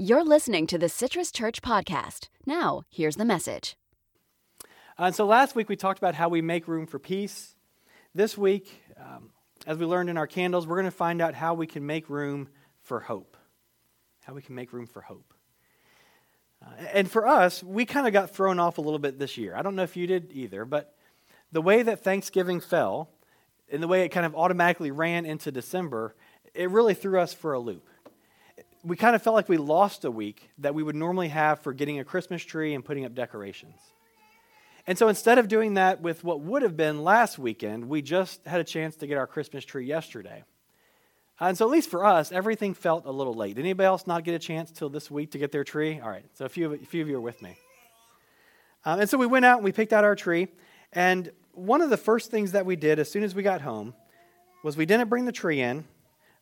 You're listening to the Citrus Church Podcast. Now, here's the message. Uh, so last week we talked about how we make room for peace. This week, um, as we learned in our candles, we're going to find out how we can make room for hope. How we can make room for hope. Uh, and for us, we kind of got thrown off a little bit this year. I don't know if you did either, but the way that Thanksgiving fell and the way it kind of automatically ran into December, it really threw us for a loop. We kind of felt like we lost a week that we would normally have for getting a Christmas tree and putting up decorations. And so instead of doing that with what would have been last weekend, we just had a chance to get our Christmas tree yesterday. And so, at least for us, everything felt a little late. Did anybody else not get a chance till this week to get their tree? All right, so a few, a few of you are with me. Um, and so we went out and we picked out our tree. And one of the first things that we did as soon as we got home was we didn't bring the tree in,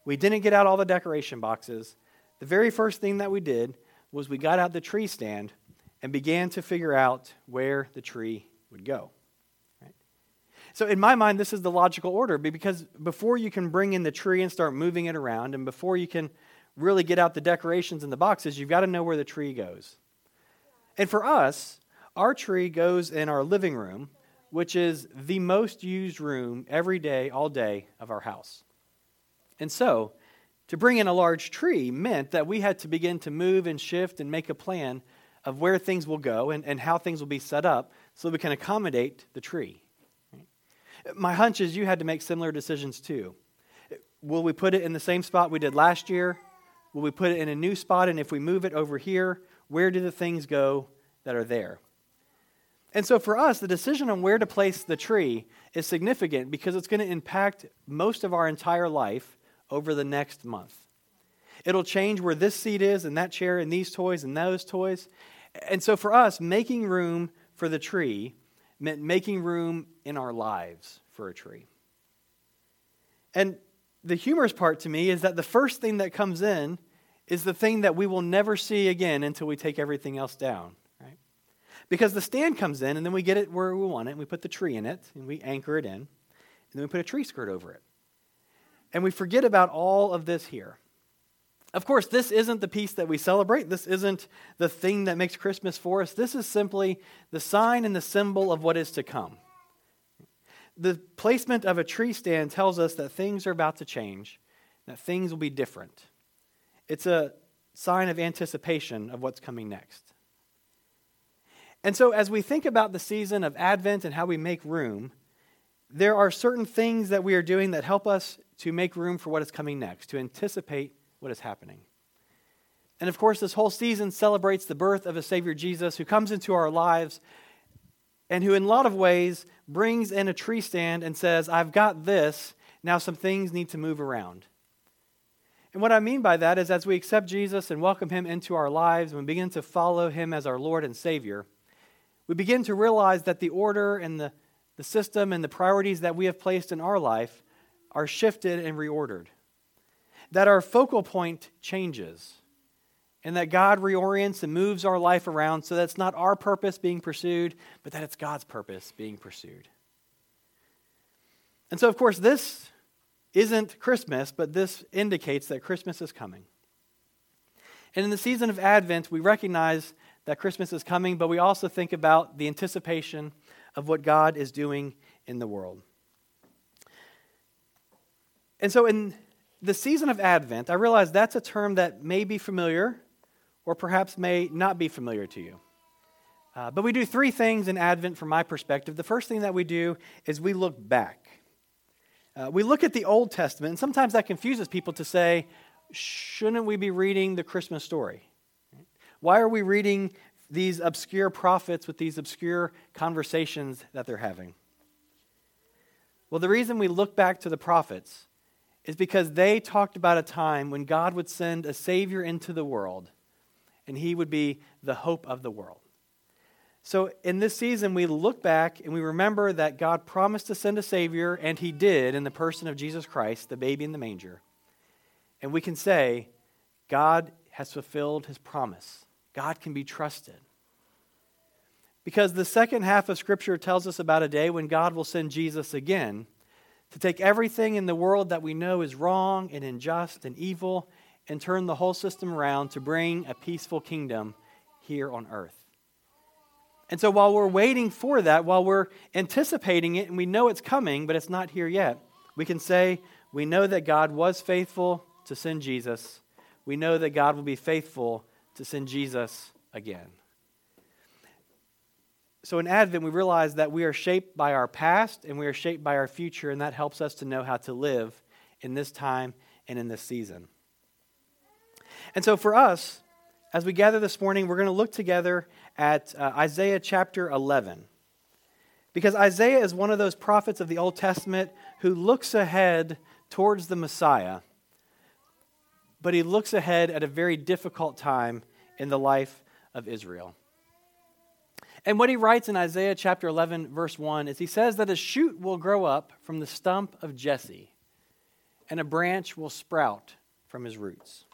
we didn't get out all the decoration boxes. The very first thing that we did was we got out the tree stand and began to figure out where the tree would go. Right? So, in my mind, this is the logical order because before you can bring in the tree and start moving it around, and before you can really get out the decorations and the boxes, you've got to know where the tree goes. And for us, our tree goes in our living room, which is the most used room every day, all day of our house. And so, to bring in a large tree meant that we had to begin to move and shift and make a plan of where things will go and, and how things will be set up so we can accommodate the tree. My hunch is you had to make similar decisions too. Will we put it in the same spot we did last year? Will we put it in a new spot? And if we move it over here, where do the things go that are there? And so for us, the decision on where to place the tree is significant because it's going to impact most of our entire life over the next month. It'll change where this seat is, and that chair, and these toys, and those toys. And so for us, making room for the tree meant making room in our lives for a tree. And the humorous part to me is that the first thing that comes in is the thing that we will never see again until we take everything else down, right? Because the stand comes in and then we get it where we want it and we put the tree in it and we anchor it in and then we put a tree skirt over it. And we forget about all of this here. Of course, this isn't the piece that we celebrate. This isn't the thing that makes Christmas for us. This is simply the sign and the symbol of what is to come. The placement of a tree stand tells us that things are about to change, that things will be different. It's a sign of anticipation of what's coming next. And so, as we think about the season of Advent and how we make room, there are certain things that we are doing that help us to make room for what is coming next, to anticipate what is happening. And of course, this whole season celebrates the birth of a Savior Jesus who comes into our lives and who, in a lot of ways, brings in a tree stand and says, I've got this. Now, some things need to move around. And what I mean by that is, as we accept Jesus and welcome him into our lives and we begin to follow him as our Lord and Savior, we begin to realize that the order and the, the system and the priorities that we have placed in our life are shifted and reordered that our focal point changes and that God reorients and moves our life around so that it's not our purpose being pursued, but that it's God's purpose being pursued. And so, of course, this isn't Christmas, but this indicates that Christmas is coming. And in the season of Advent, we recognize that Christmas is coming, but we also think about the anticipation of what God is doing in the world. And so, in the season of Advent, I realize that's a term that may be familiar or perhaps may not be familiar to you. Uh, but we do three things in Advent from my perspective. The first thing that we do is we look back. Uh, we look at the Old Testament, and sometimes that confuses people to say, shouldn't we be reading the Christmas story? Why are we reading these obscure prophets with these obscure conversations that they're having? Well, the reason we look back to the prophets is because they talked about a time when God would send a Savior into the world and he would be the hope of the world. So in this season, we look back and we remember that God promised to send a Savior, and he did in the person of Jesus Christ, the baby in the manger. And we can say, God has fulfilled his promise. God can be trusted. Because the second half of Scripture tells us about a day when God will send Jesus again to take everything in the world that we know is wrong and unjust and evil and turn the whole system around to bring a peaceful kingdom here on earth. And so while we're waiting for that, while we're anticipating it and we know it's coming, but it's not here yet, we can say we know that God was faithful to send Jesus. We know that God will be faithful to send Jesus again. So in Advent, we realize that we are shaped by our past and we are shaped by our future, and that helps us to know how to live in this time and in this season. And so for us, as we gather this morning, we're going to look together at uh, Isaiah chapter 11. Because Isaiah is one of those prophets of the Old Testament who looks ahead towards the Messiah, but he looks ahead at a very difficult time in the life of Israel. And what he writes in Isaiah chapter 11, verse 1, is he says that a shoot will grow up from the stump of Jesse, and a branch will sprout from his roots.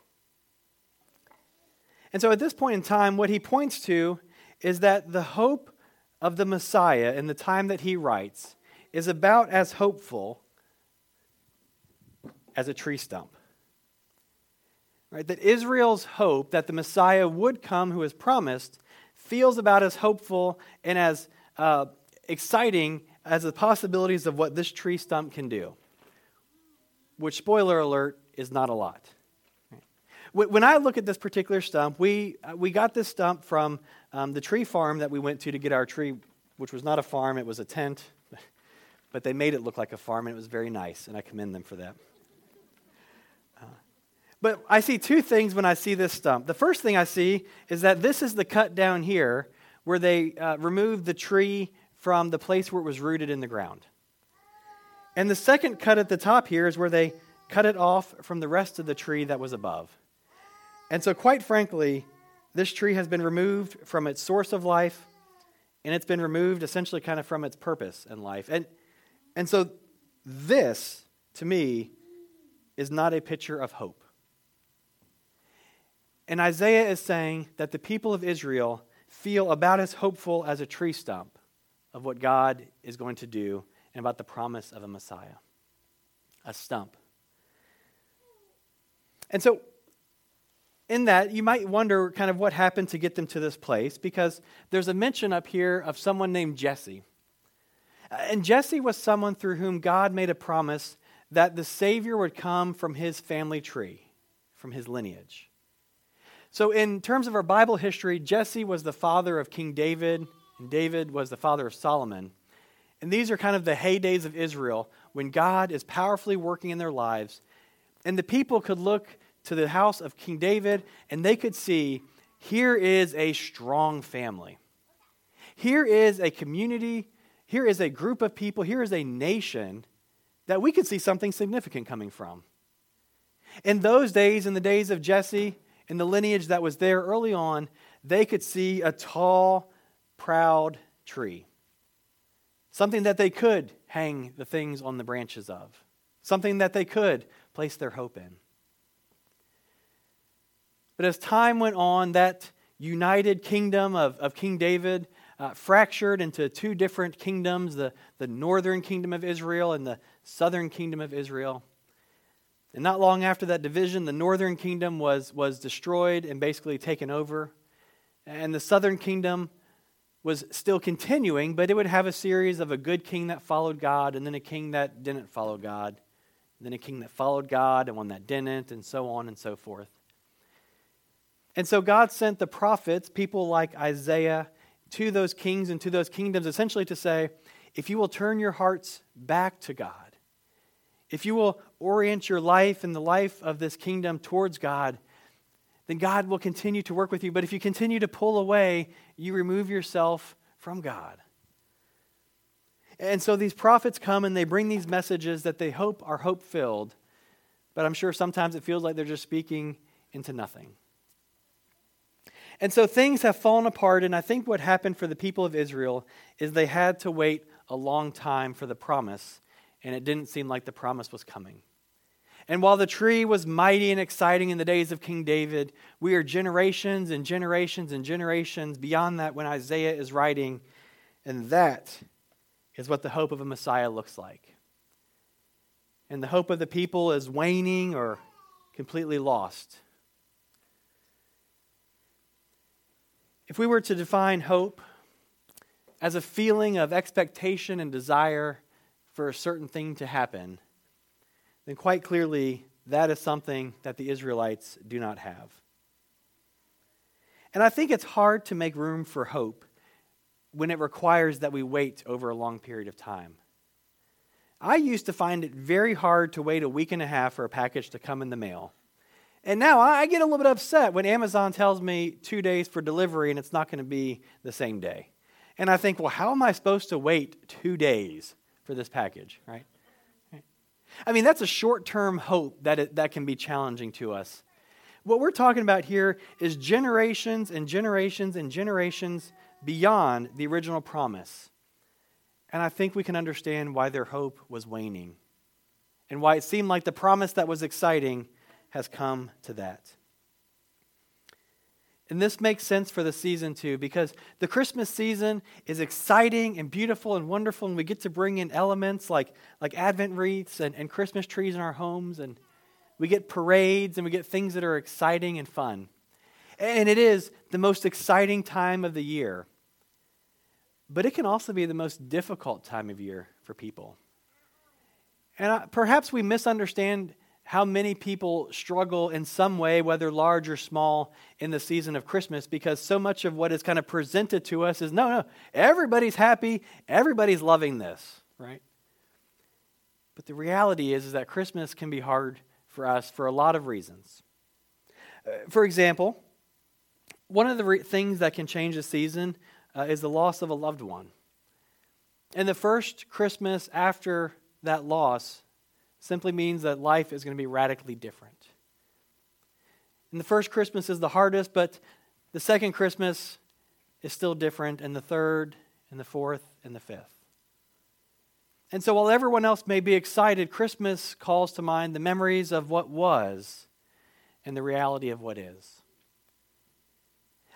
And so at this point in time, what he points to is that the hope of the Messiah in the time that he writes is about as hopeful as a tree stump. Right? That Israel's hope that the Messiah would come who is promised feels about as hopeful and as uh, exciting as the possibilities of what this tree stump can do. Which, spoiler alert, is not a lot. When I look at this particular stump, we, uh, we got this stump from um, the tree farm that we went to to get our tree, which was not a farm, it was a tent. But they made it look like a farm, and it was very nice, and I commend them for that. But I see two things when I see this stump. The first thing I see is that this is the cut down here where they uh, removed the tree from the place where it was rooted in the ground. And the second cut at the top here is where they cut it off from the rest of the tree that was above. And so, quite frankly, this tree has been removed from its source of life, and it's been removed essentially kind of from its purpose in life. And, and so, this, to me, is not a picture of hope. And Isaiah is saying that the people of Israel feel about as hopeful as a tree stump of what God is going to do and about the promise of a Messiah. A stump. And so, in that, you might wonder kind of what happened to get them to this place because there's a mention up here of someone named Jesse. And Jesse was someone through whom God made a promise that the Savior would come from his family tree, from his lineage. So, in terms of our Bible history, Jesse was the father of King David, and David was the father of Solomon. And these are kind of the heydays of Israel when God is powerfully working in their lives. And the people could look to the house of King David and they could see here is a strong family. Here is a community. Here is a group of people. Here is a nation that we could see something significant coming from. In those days, in the days of Jesse, in the lineage that was there early on, they could see a tall, proud tree. Something that they could hang the things on the branches of. Something that they could place their hope in. But as time went on, that united kingdom of, of King David uh, fractured into two different kingdoms the, the northern kingdom of Israel and the southern kingdom of Israel. And not long after that division, the northern kingdom was, was destroyed and basically taken over. And the southern kingdom was still continuing, but it would have a series of a good king that followed God, and then a king that didn't follow God, and then a king that followed God, and one that didn't, and so on and so forth. And so God sent the prophets, people like Isaiah, to those kings and to those kingdoms, essentially to say, if you will turn your hearts back to God, if you will orient your life and the life of this kingdom towards God, then God will continue to work with you. But if you continue to pull away, you remove yourself from God. And so these prophets come and they bring these messages that they hope are hope filled, but I'm sure sometimes it feels like they're just speaking into nothing. And so things have fallen apart, and I think what happened for the people of Israel is they had to wait a long time for the promise, and it didn't seem like the promise was coming. And while the tree was mighty and exciting in the days of King David, we are generations and generations and generations beyond that when Isaiah is writing. And that is what the hope of a Messiah looks like. And the hope of the people is waning or completely lost. If we were to define hope as a feeling of expectation and desire for a certain thing to happen, then quite clearly that is something that the Israelites do not have. And I think it's hard to make room for hope when it requires that we wait over a long period of time. I used to find it very hard to wait a week and a half for a package to come in the mail. And now I get a little bit upset when Amazon tells me two days for delivery and it's not going to be the same day. And I think, well, how am I supposed to wait two days for this package, right? I mean, that's a short term hope that, it, that can be challenging to us. What we're talking about here is generations and generations and generations beyond the original promise. And I think we can understand why their hope was waning and why it seemed like the promise that was exciting has come to that. And this makes sense for the season too, because the Christmas season is exciting and beautiful and wonderful, and we get to bring in elements like, like Advent wreaths and, and Christmas trees in our homes, and we get parades and we get things that are exciting and fun. And it is the most exciting time of the year. But it can also be the most difficult time of year for people. And perhaps we misunderstand how many people struggle in some way, whether large or small, in the season of Christmas because so much of what is kind of presented to us is no, no, everybody's happy, everybody's loving this, right? But the reality is, is that Christmas can be hard for us for a lot of reasons. Uh, for example, one of the re- things that can change a season uh, is the loss of a loved one. And the first Christmas after that loss simply means that life is going to be radically different. And the first Christmas is the hardest, but the second Christmas is still different, and the third, and the fourth, and the fifth. And so while everyone else may be excited, Christmas calls to mind the memories of what was and the reality of what is.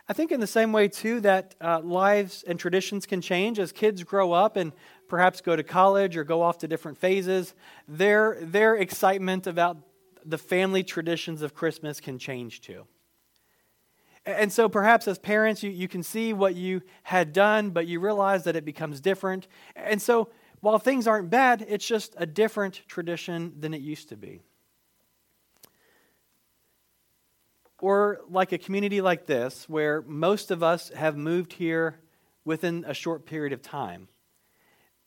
I think, in the same way, too, that uh, lives and traditions can change as kids grow up and perhaps go to college or go off to different phases. Their, their excitement about the family traditions of Christmas can change too. And so, perhaps as parents, you, you can see what you had done, but you realize that it becomes different. And so, while things aren't bad, it's just a different tradition than it used to be. Or like a community like this, where most of us have moved here within a short period of time.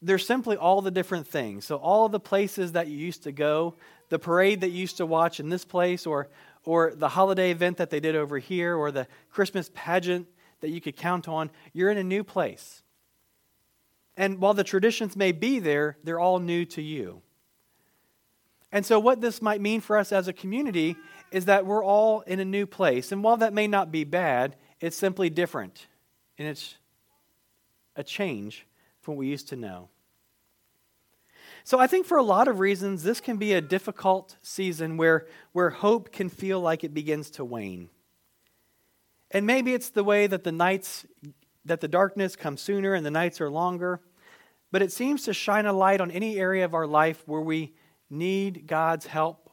There's simply all the different things. So, all the places that you used to go, the parade that you used to watch in this place, or, or the holiday event that they did over here, or the Christmas pageant that you could count on, you're in a new place. And while the traditions may be there, they're all new to you. And so, what this might mean for us as a community is that we're all in a new place. And while that may not be bad, it's simply different. And it's a change from what we used to know. So I think for a lot of reasons, this can be a difficult season where, where hope can feel like it begins to wane. And maybe it's the way that the nights, that the darkness comes sooner and the nights are longer. But it seems to shine a light on any area of our life where we need God's help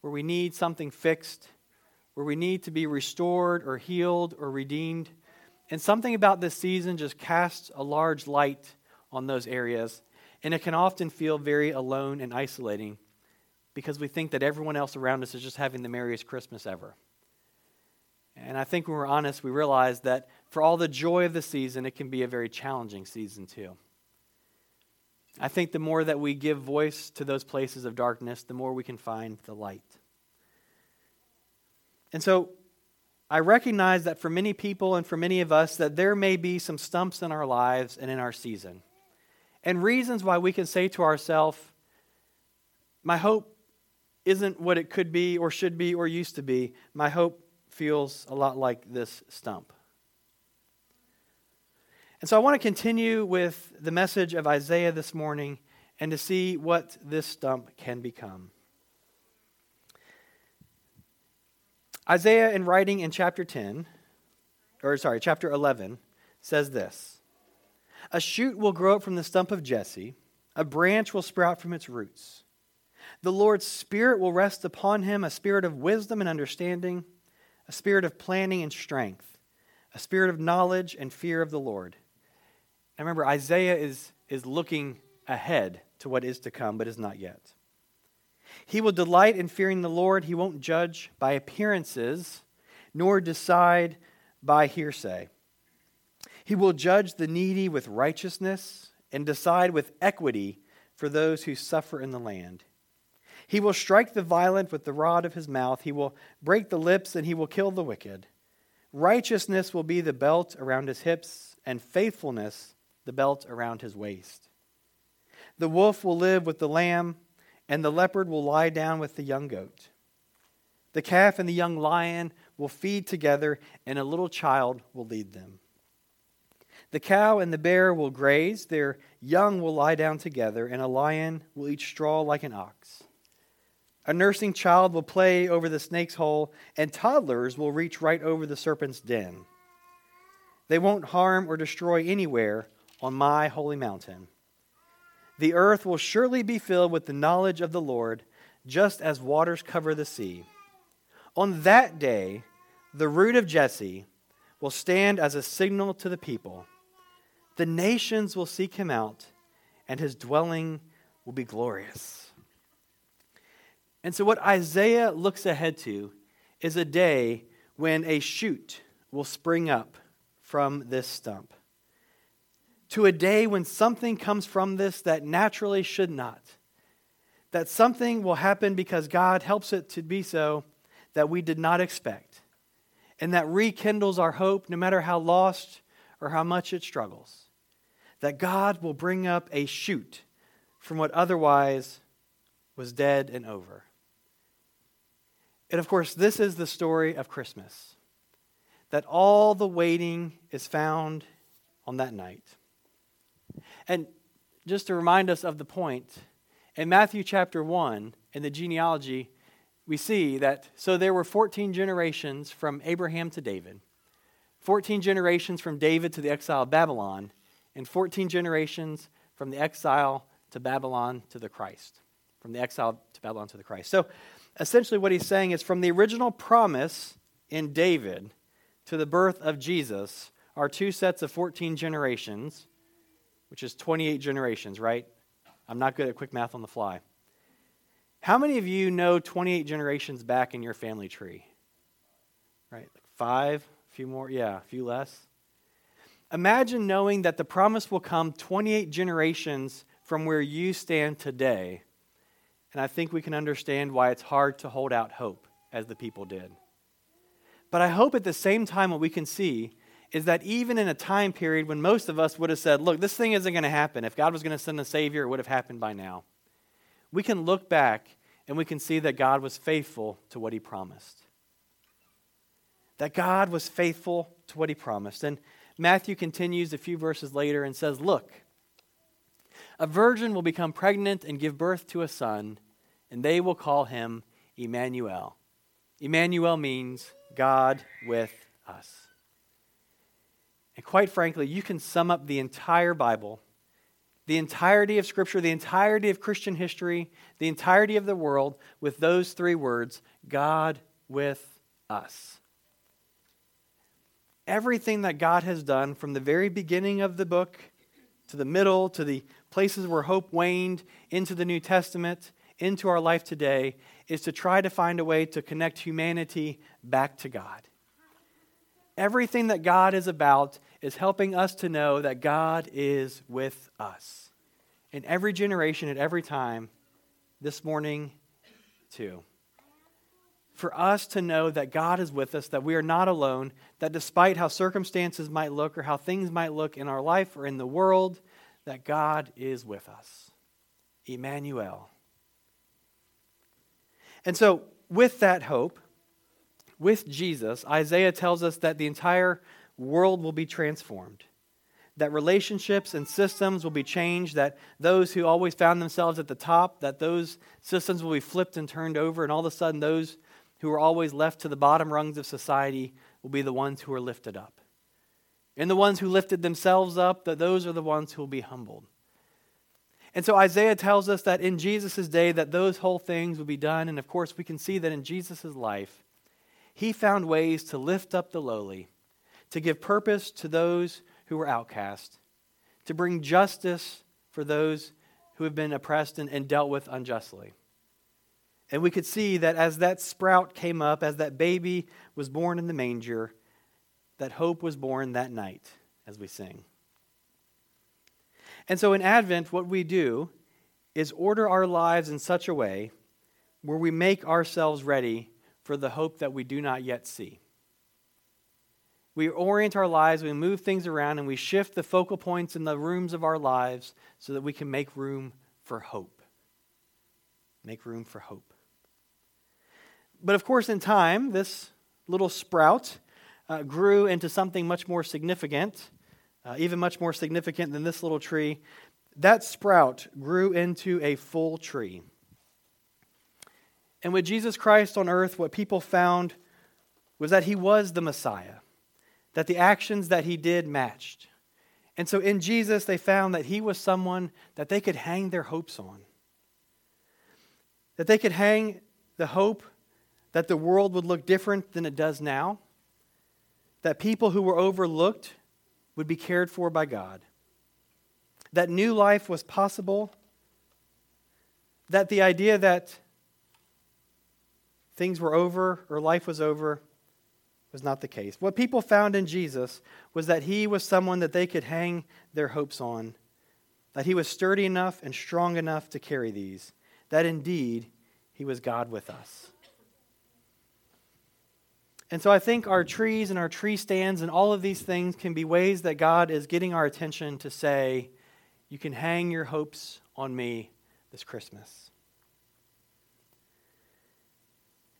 where we need something fixed, where we need to be restored or healed or redeemed. And something about this season just casts a large light on those areas. And it can often feel very alone and isolating because we think that everyone else around us is just having the merriest Christmas ever. And I think when we're honest, we realize that for all the joy of the season, it can be a very challenging season too. I think the more that we give voice to those places of darkness, the more we can find the light. And so I recognize that for many people and for many of us that there may be some stumps in our lives and in our season. And reasons why we can say to ourselves, my hope isn't what it could be or should be or used to be. My hope feels a lot like this stump. And so I want to continue with the message of Isaiah this morning and to see what this stump can become. Isaiah, in writing in chapter 10, or sorry, chapter 11, says this A shoot will grow up from the stump of Jesse, a branch will sprout from its roots. The Lord's Spirit will rest upon him a spirit of wisdom and understanding, a spirit of planning and strength a spirit of knowledge and fear of the Lord. And remember, Isaiah is, is looking ahead to what is to come, but is not yet. He will delight in fearing the Lord. He won't judge by appearances, nor decide by hearsay. He will judge the needy with righteousness and decide with equity for those who suffer in the land. He will strike the violent with the rod of his mouth. He will break the lips and he will kill the wicked. Righteousness will be the belt around his hips, and faithfulness the belt around his waist. The wolf will live with the lamb, and the leopard will lie down with the young goat. The calf and the young lion will feed together, and a little child will lead them. The cow and the bear will graze, their young will lie down together, and a lion will eat straw like an ox. A nursing child will play over the snake's hole, and toddlers will reach right over the serpent's den. They won't harm or destroy anywhere on my holy mountain. The earth will surely be filled with the knowledge of the Lord, just as waters cover the sea. On that day, the root of Jesse will stand as a signal to the people. The nations will seek him out, and his dwelling will be glorious. And so, what Isaiah looks ahead to is a day when a shoot will spring up from this stump. To a day when something comes from this that naturally should not. That something will happen because God helps it to be so that we did not expect. And that rekindles our hope no matter how lost or how much it struggles. That God will bring up a shoot from what otherwise was dead and over. And of course, this is the story of Christmas that all the waiting is found on that night. And just to remind us of the point, in Matthew chapter 1, in the genealogy, we see that so there were 14 generations from Abraham to David, 14 generations from David to the exile of Babylon, and 14 generations from the exile to Babylon to the Christ, from the exile to Babylon to the Christ. So essentially what he's saying is from the original promise in David to the birth of Jesus are two sets of 14 generations, which is 28 generations, right? I'm not good at quick math on the fly. How many of you know 28 generations back in your family tree? Right? Like five, a few more, yeah, a few less. Imagine knowing that the promise will come 28 generations from where you stand today and I think we can understand why it's hard to hold out hope as the people did. But I hope at the same time what we can see is that even in a time period when most of us would have said, look, this thing isn't going to happen. If God was going to send a Savior, it would have happened by now. We can look back and we can see that God was faithful to what He promised. That God was faithful to what He promised. And Matthew continues a few verses later and says, Look, a virgin will become pregnant and give birth to a son and they will call him Emmanuel. Emmanuel means God with us. And quite frankly, you can sum up the entire Bible, the entirety of Scripture, the entirety of Christian history, the entirety of the world with those three words God with us. Everything that God has done from the very beginning of the book to the middle to the places where hope waned into the New Testament into our life today is to try to find a way to connect humanity back to God. Everything that God is about is helping us to know that God is with us. In every generation, at every time, this morning too. For us to know that God is with us, that we are not alone, that despite how circumstances might look or how things might look in our life or in the world, that God is with us. Emmanuel. And so, with that hope, with Jesus, Isaiah tells us that the entire world will be transformed, that relationships and systems will be changed, that those who always found themselves at the top, that those systems will be flipped and turned over, and all of a sudden those who are always left to the bottom rungs of society will be the ones who are lifted up. And the ones who lifted themselves up, that those are the ones who will be humbled. And so Isaiah tells us that in Jesus' day that those whole things will be done. And of course, we can see that in Jesus' life, he found ways to lift up the lowly, to give purpose to those who were outcast, to bring justice for those who have been oppressed and, and dealt with unjustly. And we could see that as that sprout came up, as that baby was born in the manger, that hope was born that night as we sing. And so in Advent, what we do is order our lives in such a way where we make ourselves ready for the hope that we do not yet see. We orient our lives, we move things around, and we shift the focal points in the rooms of our lives so that we can make room for hope. Make room for hope. But of course, in time, this little sprout uh, grew into something much more significant, uh, even much more significant than this little tree. That sprout grew into a full tree. And with Jesus Christ on earth, what people found was that he was the Messiah, that the actions that he did matched. And so in Jesus, they found that he was someone that they could hang their hopes on, that they could hang the hope that the world would look different than it does now, that people who were overlooked would be cared for by God, that new life was possible, that the idea that things were over or life was over was not the case. What people found in Jesus was that he was someone that they could hang their hopes on, that he was sturdy enough and strong enough to carry these, that indeed he was God with us. And so I think our trees and our tree stands and all of these things can be ways that God is getting our attention to say, You can hang your hopes on me this Christmas.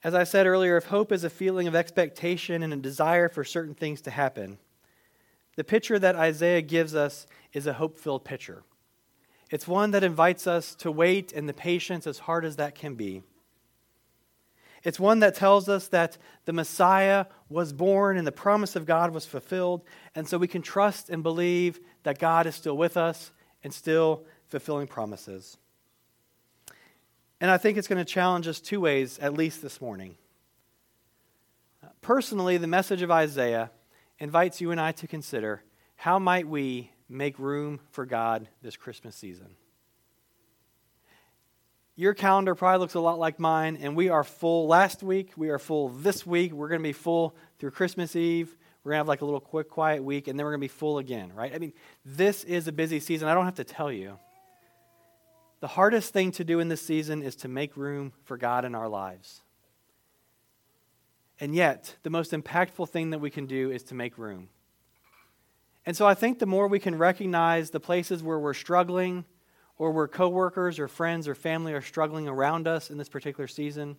As I said earlier, if hope is a feeling of expectation and a desire for certain things to happen, the picture that Isaiah gives us is a hope filled picture. It's one that invites us to wait in the patience as hard as that can be it's one that tells us that the Messiah was born and the promise of God was fulfilled. And so we can trust and believe that God is still with us and still fulfilling promises. And I think it's going to challenge us two ways, at least this morning. Personally, the message of Isaiah invites you and I to consider how might we make room for God this Christmas season? Your calendar probably looks a lot like mine, and we are full last week. We are full this week. We're going to be full through Christmas Eve. We're going to have like a little quick, quiet week, and then we're going to be full again, right? I mean, this is a busy season. I don't have to tell you. The hardest thing to do in this season is to make room for God in our lives. And yet, the most impactful thing that we can do is to make room. And so I think the more we can recognize the places where we're struggling, or where coworkers or friends or family are struggling around us in this particular season,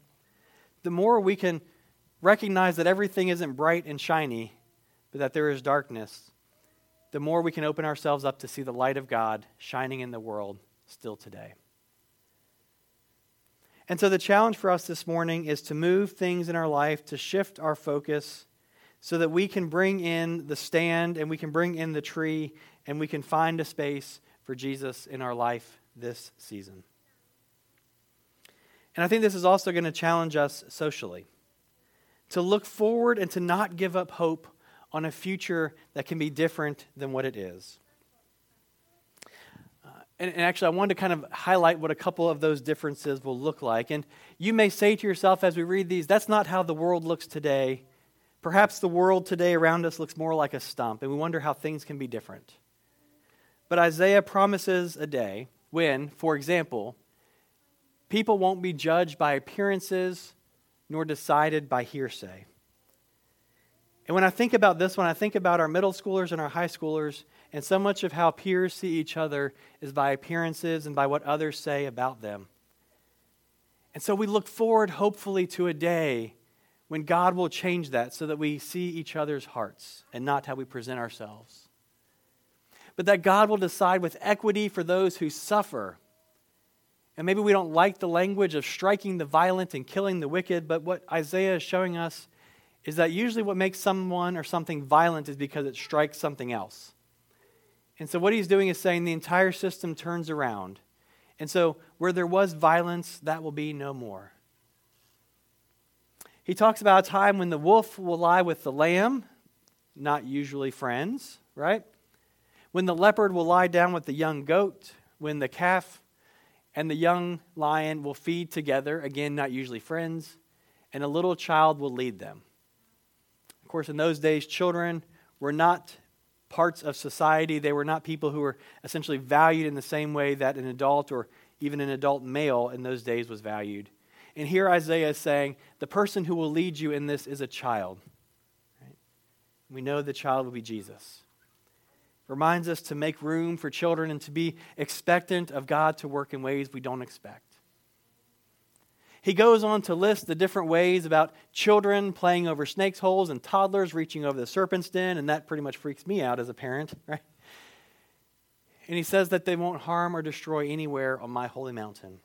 the more we can recognize that everything isn't bright and shiny, but that there is darkness, the more we can open ourselves up to see the light of God shining in the world still today. And so the challenge for us this morning is to move things in our life, to shift our focus so that we can bring in the stand and we can bring in the tree and we can find a space for Jesus in our life this season. And I think this is also going to challenge us socially to look forward and to not give up hope on a future that can be different than what it is. And, and, actually, I wanted to kind of highlight what a couple of those differences will look like. And you may say to yourself as we read these, that's not how the world looks today. Perhaps the world today around us looks more like a stump, and we wonder how things can be different. But Isaiah promises a day when, for example, people won't be judged by appearances nor decided by hearsay. And when I think about this, when I think about our middle schoolers and our high schoolers, and so much of how peers see each other is by appearances and by what others say about them. And so we look forward, hopefully, to a day when God will change that so that we see each other's hearts and not how we present ourselves but that God will decide with equity for those who suffer. And maybe we don't like the language of striking the violent and killing the wicked, but what Isaiah is showing us is that usually what makes someone or something violent is because it strikes something else. And so what he's doing is saying the entire system turns around. And so where there was violence, that will be no more. He talks about a time when the wolf will lie with the lamb, not usually friends, right? When the leopard will lie down with the young goat, when the calf and the young lion will feed together, again, not usually friends, and a little child will lead them. Of course, in those days, children were not parts of society. They were not people who were essentially valued in the same way that an adult or even an adult male in those days was valued. And here Isaiah is saying, the person who will lead you in this is a child. Right? We know the child will be Jesus. Reminds us to make room for children and to be expectant of God to work in ways we don't expect. He goes on to list the different ways about children playing over snakes' holes and toddlers reaching over the serpent's den, and that pretty much freaks me out as a parent, right? And he says that they won't harm or destroy anywhere on my holy mountain.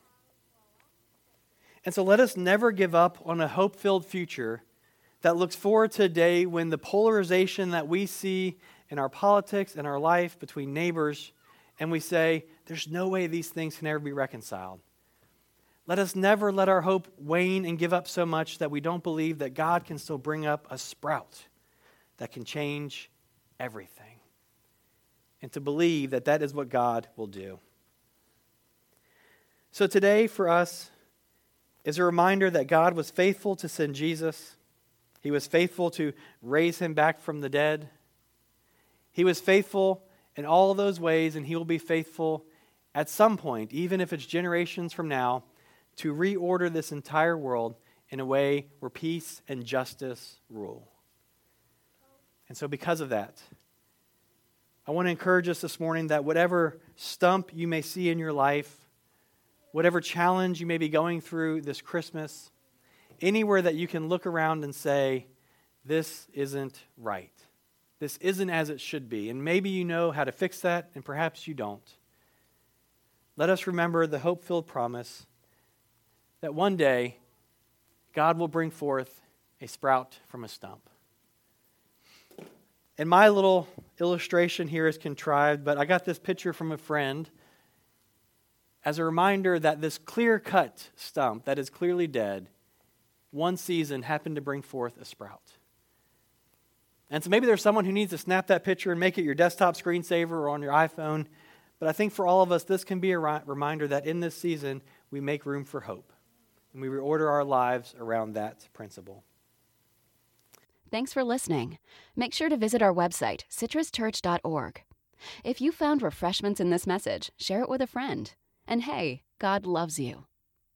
And so let us never give up on a hope filled future that looks forward to a day when the polarization that we see in our politics and our life between neighbors, and we say, there's no way these things can ever be reconciled. Let us never let our hope wane and give up so much that we don't believe that God can still bring up a sprout that can change everything. And to believe that that is what God will do. So today, for us, is a reminder that God was faithful to send Jesus. He was faithful to raise him back from the dead. He was faithful in all those ways, and he will be faithful at some point, even if it's generations from now, to reorder this entire world in a way where peace and justice rule. And so, because of that, I want to encourage us this morning that whatever stump you may see in your life, whatever challenge you may be going through this Christmas, anywhere that you can look around and say, This isn't right. This isn't as it should be. And maybe you know how to fix that, and perhaps you don't. Let us remember the hope filled promise that one day God will bring forth a sprout from a stump. And my little illustration here is contrived, but I got this picture from a friend as a reminder that this clear cut stump that is clearly dead, one season happened to bring forth a sprout. And so maybe there's someone who needs to snap that picture and make it your desktop screensaver or on your iPhone. But I think for all of us, this can be a reminder that in this season, we make room for hope. And we reorder our lives around that principle. Thanks for listening. Make sure to visit our website, citruschurch.org. If you found refreshments in this message, share it with a friend. And hey, God loves you.